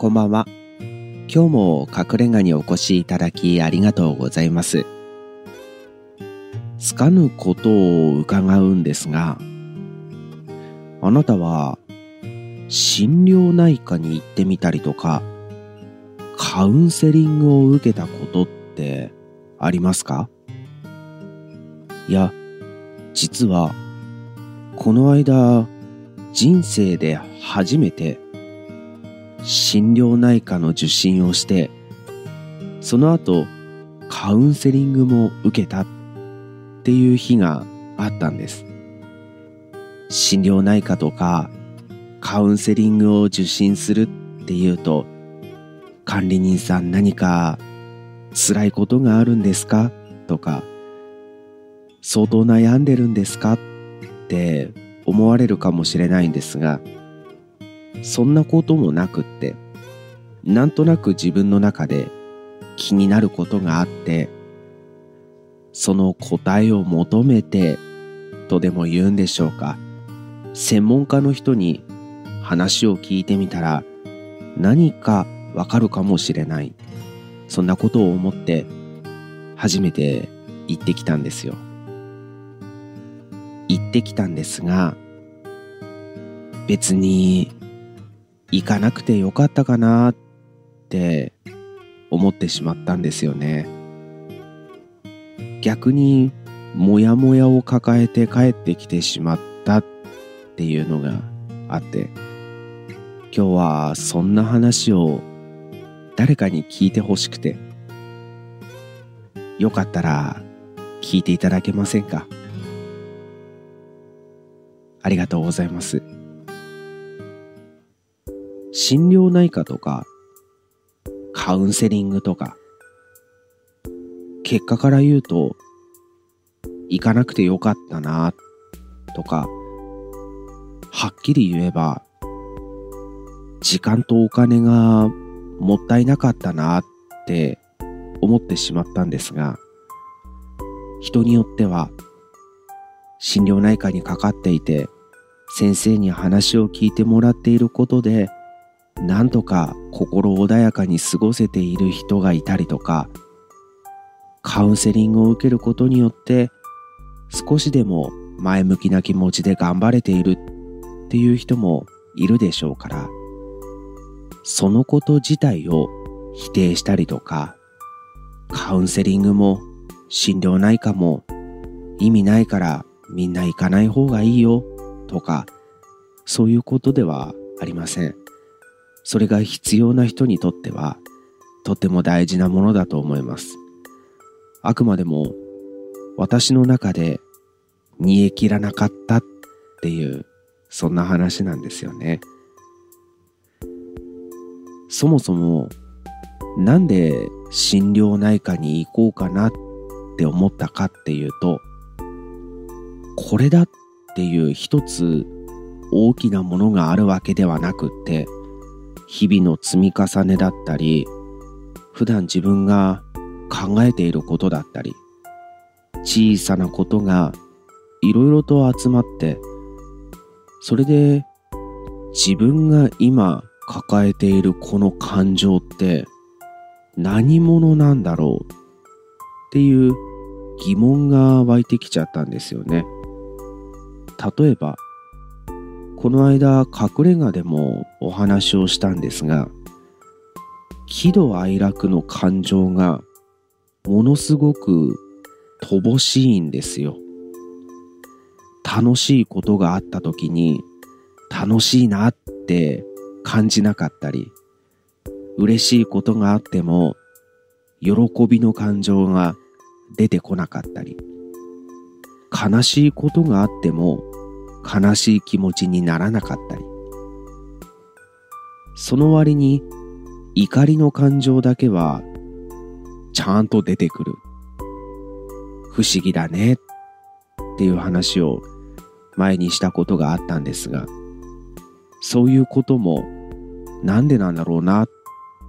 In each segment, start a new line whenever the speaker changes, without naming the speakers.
こんばんは。今日も隠れ家にお越しいただきありがとうございます。つかぬことを伺うんですが、あなたは心療内科に行ってみたりとか、カウンセリングを受けたことってありますか？いや、実は、この間、人生で初めて心療内科の受診をしてその後カウンセリングも受けたっていう日があったんです。心療内科とかカウンセリングを受診するっていうと管理人さん何か辛いことがあるんですかとか相当悩んでるんですかって思われるかもしれないんですがそんなこともなくってなんとなく自分の中で気になることがあってその答えを求めてとでも言うんでしょうか。専門家の人に話を聞いてみたら何かわかるかもしれない。そんなことを思って初めて行ってきたんですよ。行ってきたんですが別に行かなくてよかったかなって思ってしまったんですよね逆にモヤモヤを抱えて帰ってきてしまったっていうのがあって今日はそんな話を誰かに聞いてほしくてよかったら聞いていただけませんか？ありがとうございます。心療内科とか、カウンセリングとか、結果から言うと、行かなくてよかったな、とか、はっきり言えば、時間とお金がもったいなかったなって思ってしまったんですが、人によっては、心療内科にかかっていて、先生に話を聞いてもらっていることで、なんとか心穏やかに過ごせている人がいたりとか、カウンセリングを受けることによって少しでも前向きな気持ちで頑張れているっていう人もいるでしょうから、そのこと自体を否定したりとか、カウンセリングも心療内科も意味ないからみんな行かない方がいいよとか、そういうことではありません。それが必要な人にとってはとても大事なものだと思います。あくまでも私の中で煮え切らなかったっていうそんな話なんですよね。そもそもなんで心療内科に行こうかなって思ったかっていうとこれだっていう一つ大きなものがあるわけではなくって日々の積み重ねだったり、普段自分が考えていることだったり、小さなことがいろいろと集まって、それで自分が今抱えているこの感情って何者なんだろうっていう疑問が湧いてきちゃったんですよね。例えば、この間隠れ家でもお話をしたんですが喜怒哀楽の感情がものすごく乏しいんですよ。楽しいことがあった時に楽しいなって感じなかったり嬉しいことがあっても喜びの感情が出てこなかったり悲しいことがあっても悲しい気持ちにならなかったり。その割に怒りの感情だけはちゃんと出てくる。不思議だねっていう話を前にしたことがあったんですがそういうこともなんでなんだろうなっ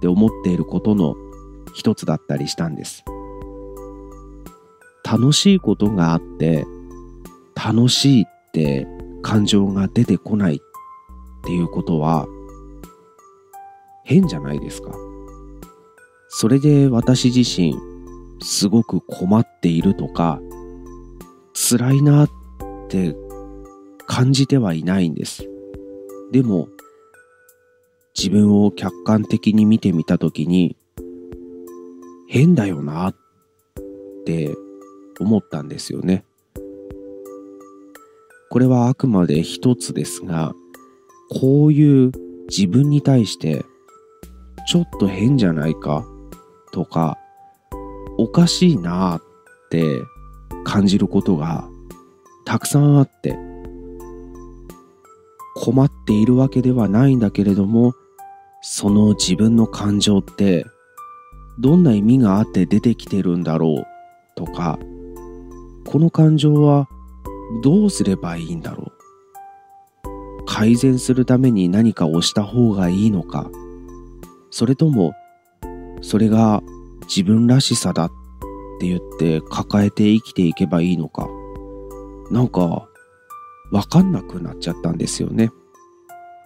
て思っていることの一つだったりしたんです。楽しいことがあって楽しいって感情が出てこないっていうことは変じゃないですか。それで私自身すごく困っているとか辛いなって感じてはいないんです。でも自分を客観的に見てみたときに変だよなって思ったんですよね。これはあくまで一つですが、こういう自分に対してちょっと変じゃないかとかおかしいなって感じることがたくさんあって困っているわけではないんだけれどもその自分の感情ってどんな意味があって出てきてるんだろうとかこの感情はどうすればいいんだろう？改善するために何かをした方がいいのか？それともそれが自分らしさだって言って抱えて生きていけばいいのか？なんかわかんなくなっちゃったんですよね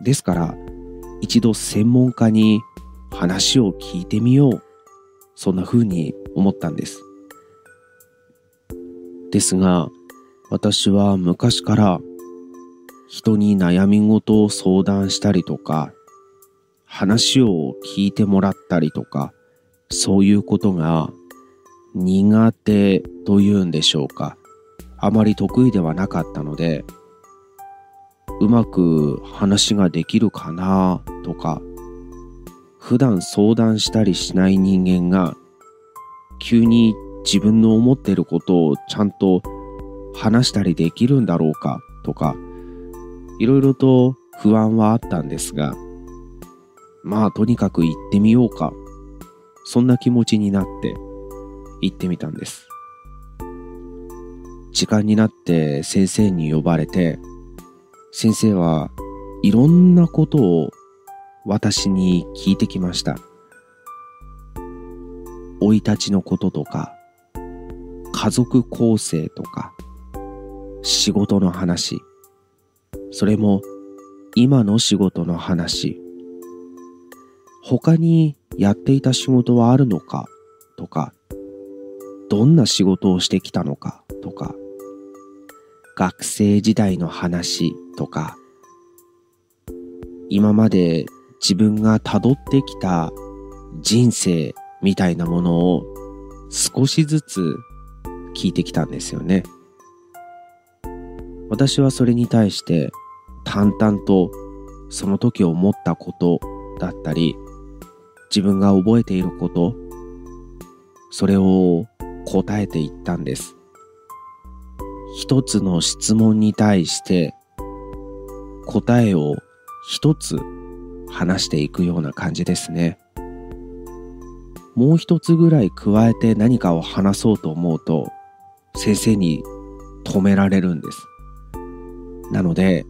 ですから一度専門家に話を聞いてみよう。そんな風に思ったんです。ですが、私は昔から人に悩み事を相談したりとか、話を聞いてもらったりとか、そういうことが苦手というんでしょうか。あまり得意ではなかったので、うまく話ができるかなとか、普段相談したりしない人間が、急に自分の思っていることをちゃんと話したりできるんだろうか？とか、いろいろと不安はあったんですが、まあとにかく行ってみようか。そんな気持ちになって行ってみたんです。時間になって先生に呼ばれて、先生はいろんなことを私に聞いてきました。生い立ちのこととか、家族構成とか、仕事の話、それも今の仕事の話、他にやっていた仕事はあるのか？とか、どんな仕事をしてきたのか？とか、学生時代の話？とか、今まで自分が辿ってきた人生みたいなものを少しずつ聞いてきたんですよね。私はそれに対して淡々とその時思ったことだったり自分が覚えていることそれを答えていったんです。一つの質問に対して答えを一つ話していくような感じですね。もう一つぐらい加えて何かを話そうと思うと先生に止められるんです。なので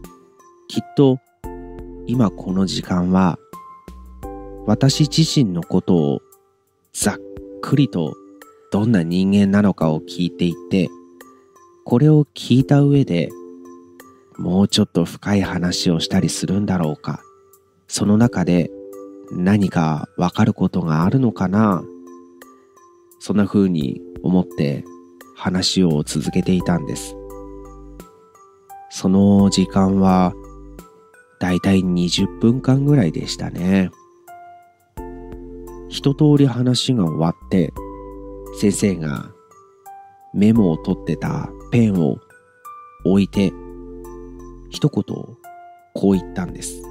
きっと今この時間は私自身のことをざっくりとどんな人間なのかを聞いていてこれを聞いた上でもうちょっと深い話をしたりするんだろうかその中で何かわかることがあるのかなそんな風に思って話を続けていたんです。その時間はだいたい20分間ぐらいでしたね一通り話が終わって先生がメモを取ってたペンを置いて、一言こう言ったんです。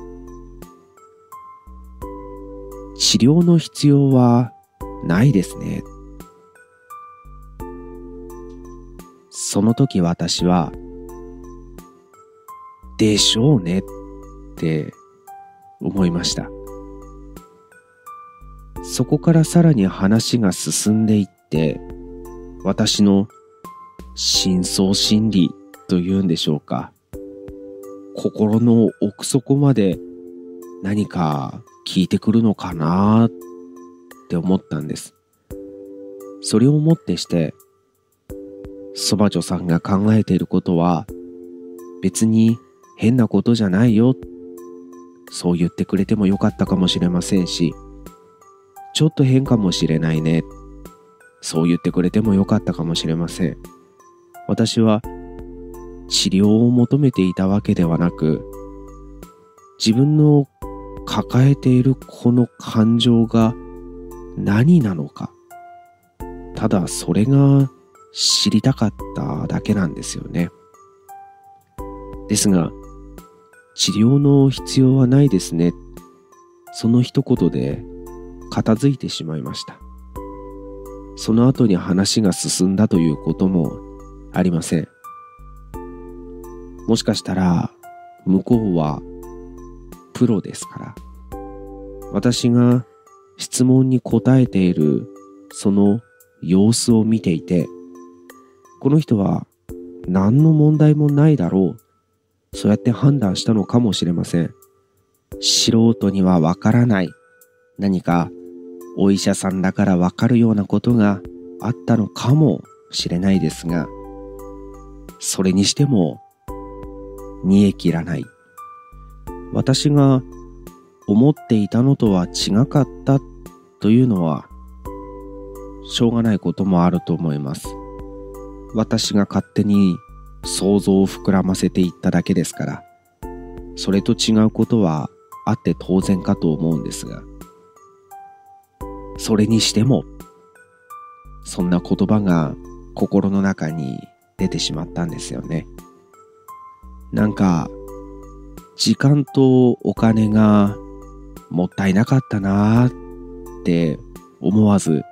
治療の必要はないですね。その時私は、でしょうねって思いました。そこからさらに話が進んでいって、私の深層心理というんでしょうか。心の奥底まで何か聞いてくるのかなって思ったんです。それをもってして、そば女さんが考えていることは別に変なことじゃないよ。そう言ってくれてもよかったかもしれませんし、ちょっと変かもしれないね。そう言ってくれてもよかったかもしれません。私は治療を求めていたわけではなく、自分の抱えているこの感情が何なのか、ただそれが知りたかっただけなんですよね。ですが、治療の必要はないですね。その一言で片付いてしまいました。その後に話が進んだということもありません。もしかしたら向こうはプロですから、私が質問に答えているその様子を見ていて、この人は何の問題もないだろう、そうやって判断したのかもしれません。素人にはわからない何かお医者さんだからわかるようなことがあったのかもしれないですが、それにしても煮え切らない。私が思っていたのとは違かったというのは、しょうがないこともあると思います。私が勝手に想像を膨らませていっただけですから、それと違うことはあって当然かと思うんですが、それにしても、そんな言葉が心の中に出てしまったんですよね。なんか、時間とお金がもったいなかったなーって思わず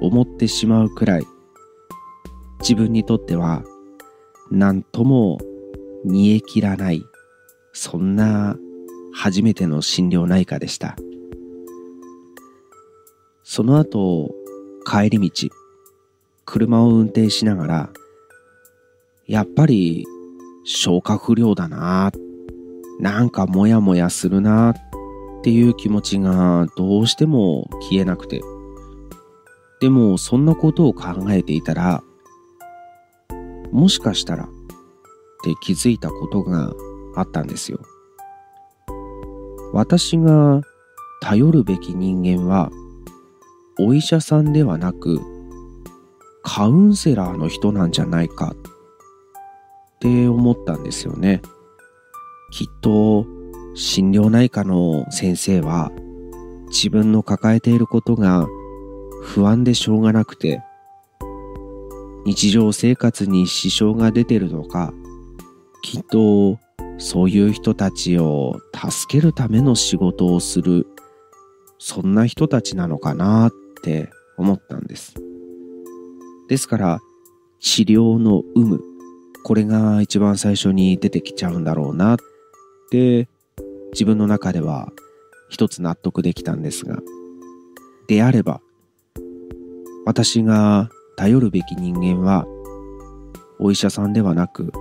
思ってしまうくらい自分にとっては何とも煮え切らないそんな初めての心療内科でしたその後帰り道車を運転しながらやっぱり消化不良だななんかモヤモヤするなっていう気持ちがどうしても消えなくて。でもそんなことを考えていたら、もしかしたらって気づいたことがあったんですよ。私が頼るべき人間はお医者さんではなくカウンセラーの人なんじゃないかって思ったんですよね。きっと心療内科の先生は自分の抱えていることが不安でしょうがなくて日常生活に支障が出てるのかきっとそういう人たちを助けるための仕事をするそんな人たちなのかなって思ったんです。ですから治療の有無これが一番最初に出てきちゃうんだろうなって自分の中では一つ納得できたんですが、であれば、私が頼るべき人間は、お医者さんではなく、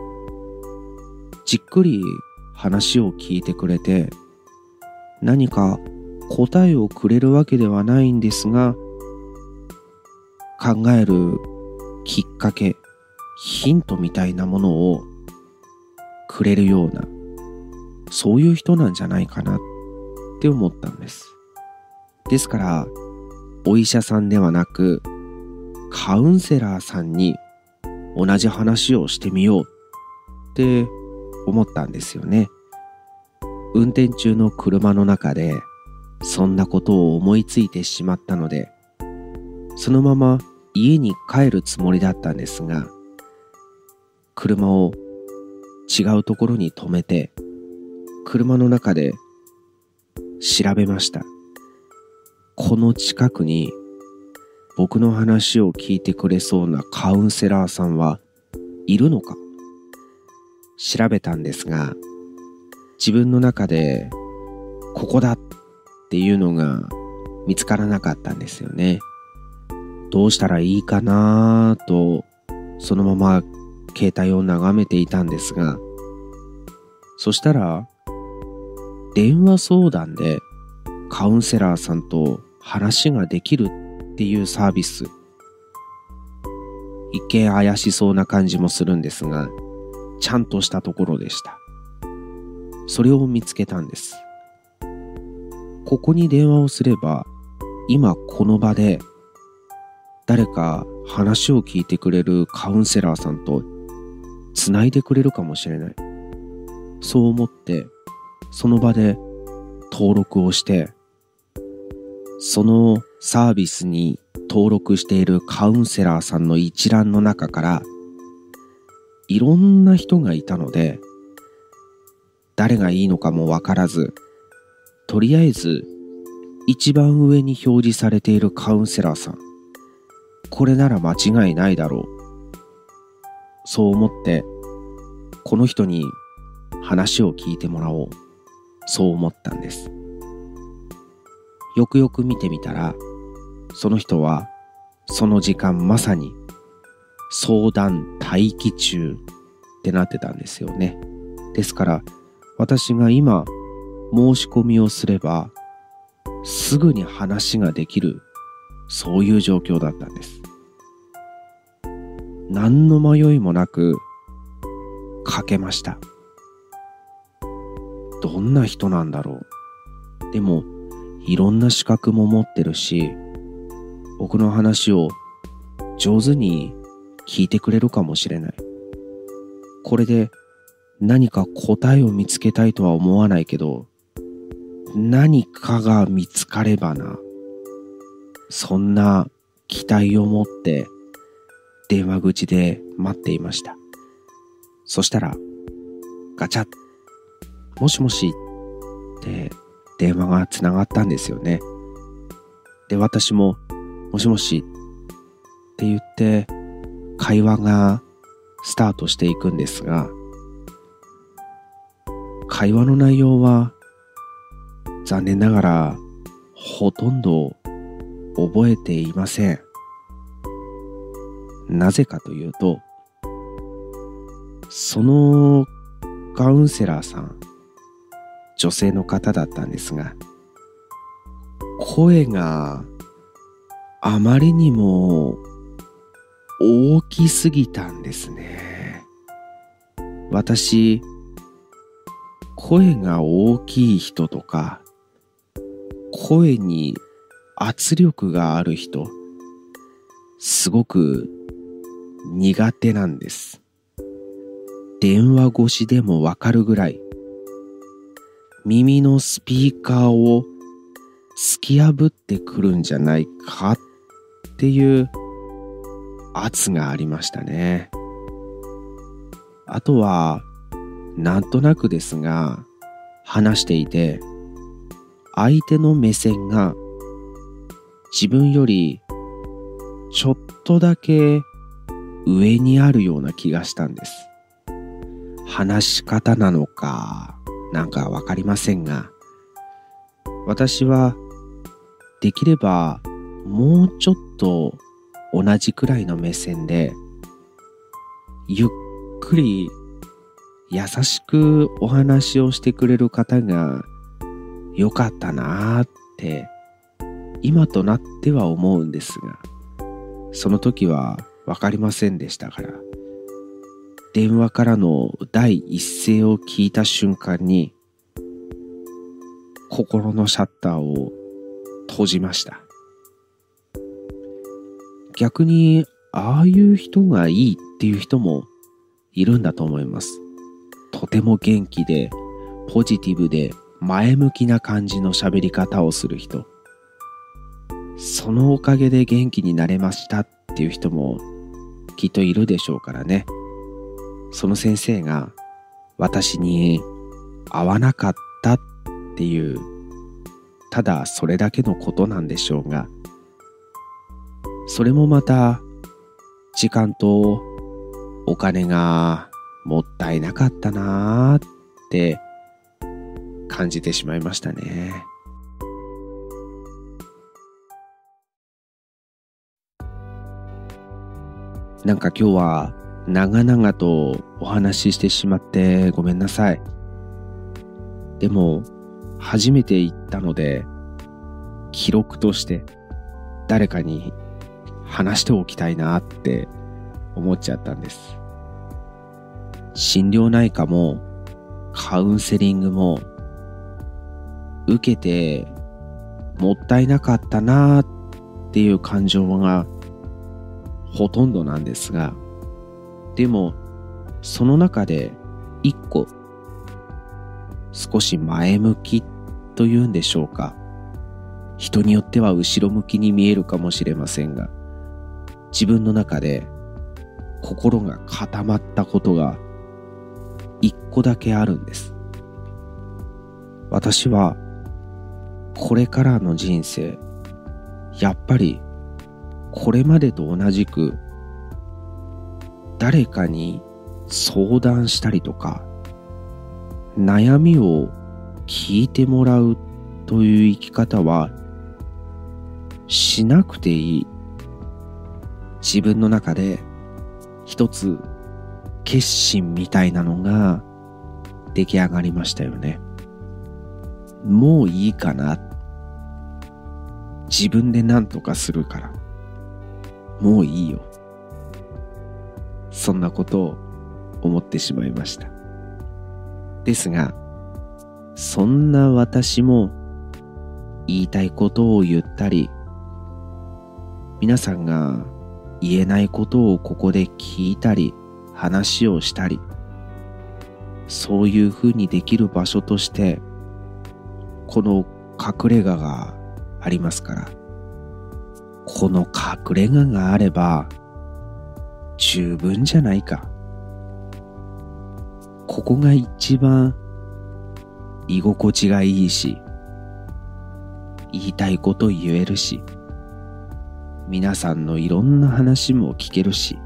じっくり話を聞いてくれて、何か答えをくれるわけではないんですが、考えるきっかけ、ヒントみたいなものをくれるような、そういう人なんじゃないかなって思ったんです。ですから、お医者さんではなく、カウンセラーさんに同じ話をしてみようって思ったんですよね。運転中の車の中でそんなことを思いついてしまったので、そのまま家に帰るつもりだったんですが、車を違うところに止めて車の中で調べました。この近くに僕の話を聞いてくれそうなカウンセラーさんはいるのか？調べたんですが、自分の中でここだっていうのが見つからなかったんですよね。どうしたらいいかなと、そのまま携帯を眺めていたんですが、そしたら電話相談でカウンセラーさんと話ができるっていうサービス。一見怪しそうな感じもするんですが、ちゃんとしたところでした。それを見つけたんです。ここに電話をすれば、今この場で誰か話を聞いてくれるカウンセラーさんと繋いでくれるかもしれない。そう思って、その場で登録をして、そのサービスに登録しているカウンセラーさんの一覧の中から、いろんな人がいたので、誰がいいのかもわからず、とりあえず一番上に表示されているカウンセラーさん、これなら間違いないだろう。そう思って、この人に話を聞いてもらおう。そう思ったんです。よくよく見てみたら、その人はその時間まさに相談待機中ってなってたんですよね。ですから私が今申し込みをすればすぐに話ができるそういう状況だったんです。何の迷いもなくかけました。どんな人なんだろう。でも、いろんな資格も持ってるし、僕の話を上手に聞いてくれるかもしれない。これで何か答えを見つけたいとは思わないけど、何かが見つかればな。そんな期待を持って電話口で待っていました。そしたら、ガチャッ、もしもしって電話がつながったんですよね。で、私も、もしもしって言って、会話がスタートしていくんですが、会話の内容は、残念ながら、ほとんど覚えていません。なぜかというと、そのカウンセラーさん、女性の方だったんですが、声があまりにも大きすぎたんですね。私、声が大きい人とか、声に圧力がある人、すごく苦手なんです。電話越しでもわかるぐらい耳のスピーカーを突き破ってくるんじゃないかっっていう圧がありましたね。あとは、なんとなくですが、話していて、相手の目線が自分よりちょっとだけ上にあるような気がしたんです。話し方なのか、なんかわかりませんが、私はできればもうちょっと同じくらいの目線で、ゆっくり優しくお話をしてくれる方が良かったなーって今となっては思うんですが、その時はわかりませんでしたから。電話からの第一声を聞いた瞬間に、心のシャッターを閉じました。逆に、ああいう人がいいっていう人もいるんだと思います。とても元気で、ポジティブで、前向きな感じの喋り方をする人。そのおかげで元気になれましたっていう人もきっといるでしょうからね。その先生が私に合わなかったっていう、ただそれだけのことなんでしょうが、それもまた時間とお金がもったいなかったなーって感じてしまいましたね。なんか今日は長々とお話ししてしまってごめんなさい。でも、初めて言ったので、記録として誰かに話しておきたいなって思っちゃったんです。心療内科もカウンセリングも受けてもったいなかったなっていう感情がほとんどなんですが、でも、その中で一個少し前向きというんでしょうか。人によっては後ろ向きに見えるかもしれませんが、自分の中で心が固まったことが一個だけあるんです。私はこれからの人生、やっぱりこれまでと同じく誰かに相談したりとか悩みを聞いてもらうという生き方はしなくていい自分の中で一つ決心みたいなのが出来上がりましたよね。もういいかな。自分で何とかするから。もういいよ。そんなことを思ってしまいました。ですが、そんな私も言いたいことを言ったり、皆さんが言えないことをここで聞いたり、話をしたり、そういうふうにできる場所として、この隠れ家がありますから、この隠れ家があれば、十分じゃないか。ここが一番居心地がいいし、言いたいこと言えるし、皆さんのいろんな話も聞けるし、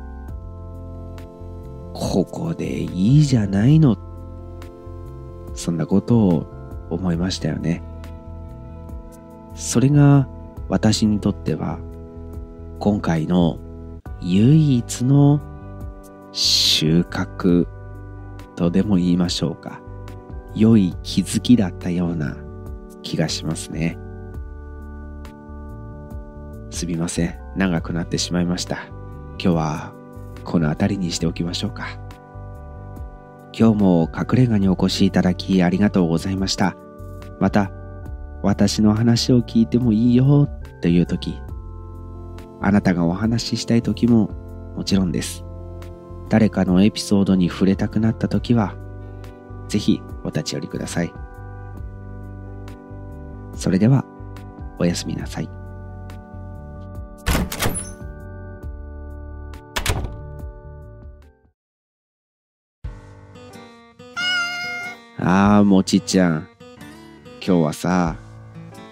ここでいいじゃないの。そんなことを思いましたよね。それが私にとっては今回の唯一の収穫とでも言いましょうか。良い気づきだったような気がしますね。すみません。長くなってしまいました。今日はこの辺りにしておきましょうか。今日も隠れ家にお越しいただきありがとうございました。また、私の話を聞いてもいいよという時、あなたがお話ししたい時ももちろんです。誰かのエピソードに触れたくなった時は、ぜひお立ち寄りください。それでは、おやすみなさい。ああ、もちちゃん。今日はさ、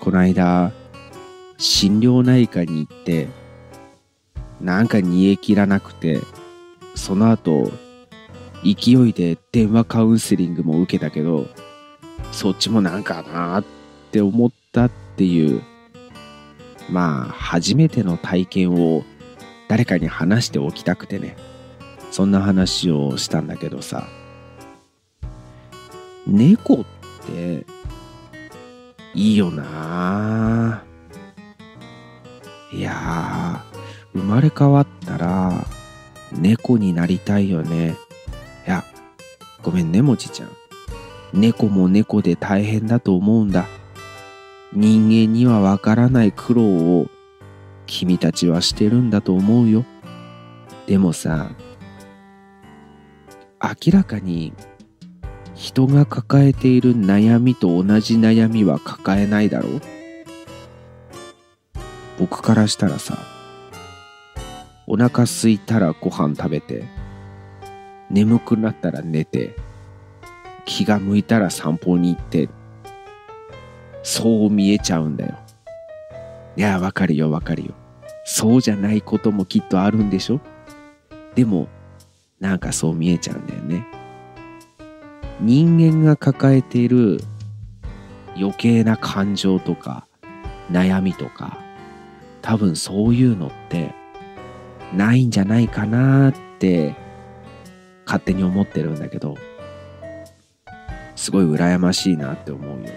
この間、心療内科に行って、なんか煮え切らなくて、その後、勢いで電話カウンセリングも受けたけど、そっちもなんかなって思ったっていう、まあ、初めての体験を誰かに話しておきたくてね、そんな話をしたんだけどさ、猫っていいよないやー、生まれ変わったら猫になりたいよね。いや、ごめんね、もちちゃん。猫も猫で大変だと思うんだ。人間にはわからない苦労を君たちはしてるんだと思うよ。でもさ、明らかに人が抱えている悩みと同じ悩みは抱えないだろう？僕からしたらさ、お腹すいたらご飯食べて、眠くなったら寝て、気が向いたら散歩に行って、そう見えちゃうんだよ。いや、わかるよわかるよ。そうじゃないこともきっとあるんでしょ？でも、なんかそう見えちゃうんだよね。人間が抱えている余計な感情とか悩みとか多分そういうのってないんじゃないかなって勝手に思ってるんだけどすごい羨ましいなって思うよ。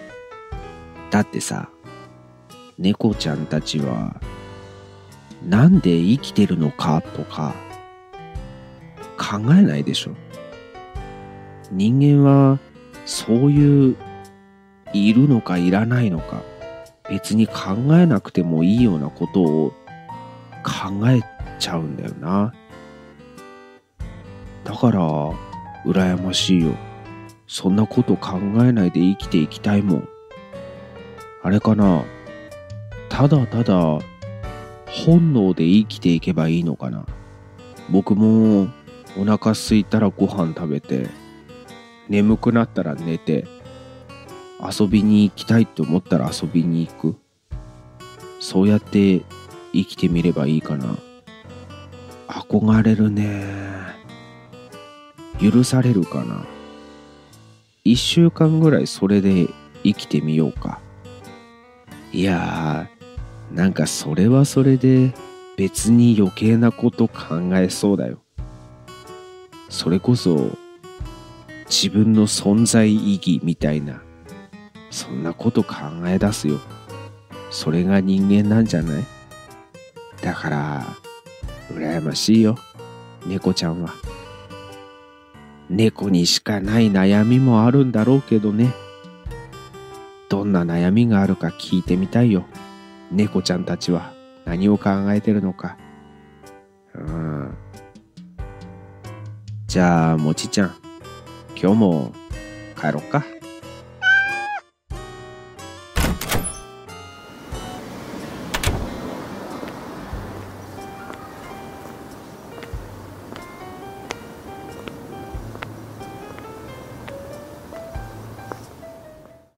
だってさ猫ちゃんたちはなんで生きてるのかとか考えないでしょ。人間はそういういるのかいらないのか別に考えなくてもいいようなことを考えちゃうんだよな。だから、羨ましいよ。そんなこと考えないで生きていきたいもん。あれかなただただ本能で生きていけばいいのかな僕もお腹すいたらご飯食べて眠くなったら寝て遊びに行きたいって思ったら遊びに行く。そうやって生きてみればいいかな。憧れるね。許されるかな。一週間ぐらいそれで生きてみようか。いやーなんかそれはそれで別に余計なこと考えそうだよ。それこそ自分の存在意義みたいなそんなこと考え出すよ。それが人間なんじゃない？だから羨ましいよ猫ちゃんは。猫にしかない悩みもあるんだろうけどね。どんな悩みがあるか聞いてみたいよ。猫ちゃんたちは何を考えてるのか。うん。じゃあもちちゃん。今日も帰ろっか。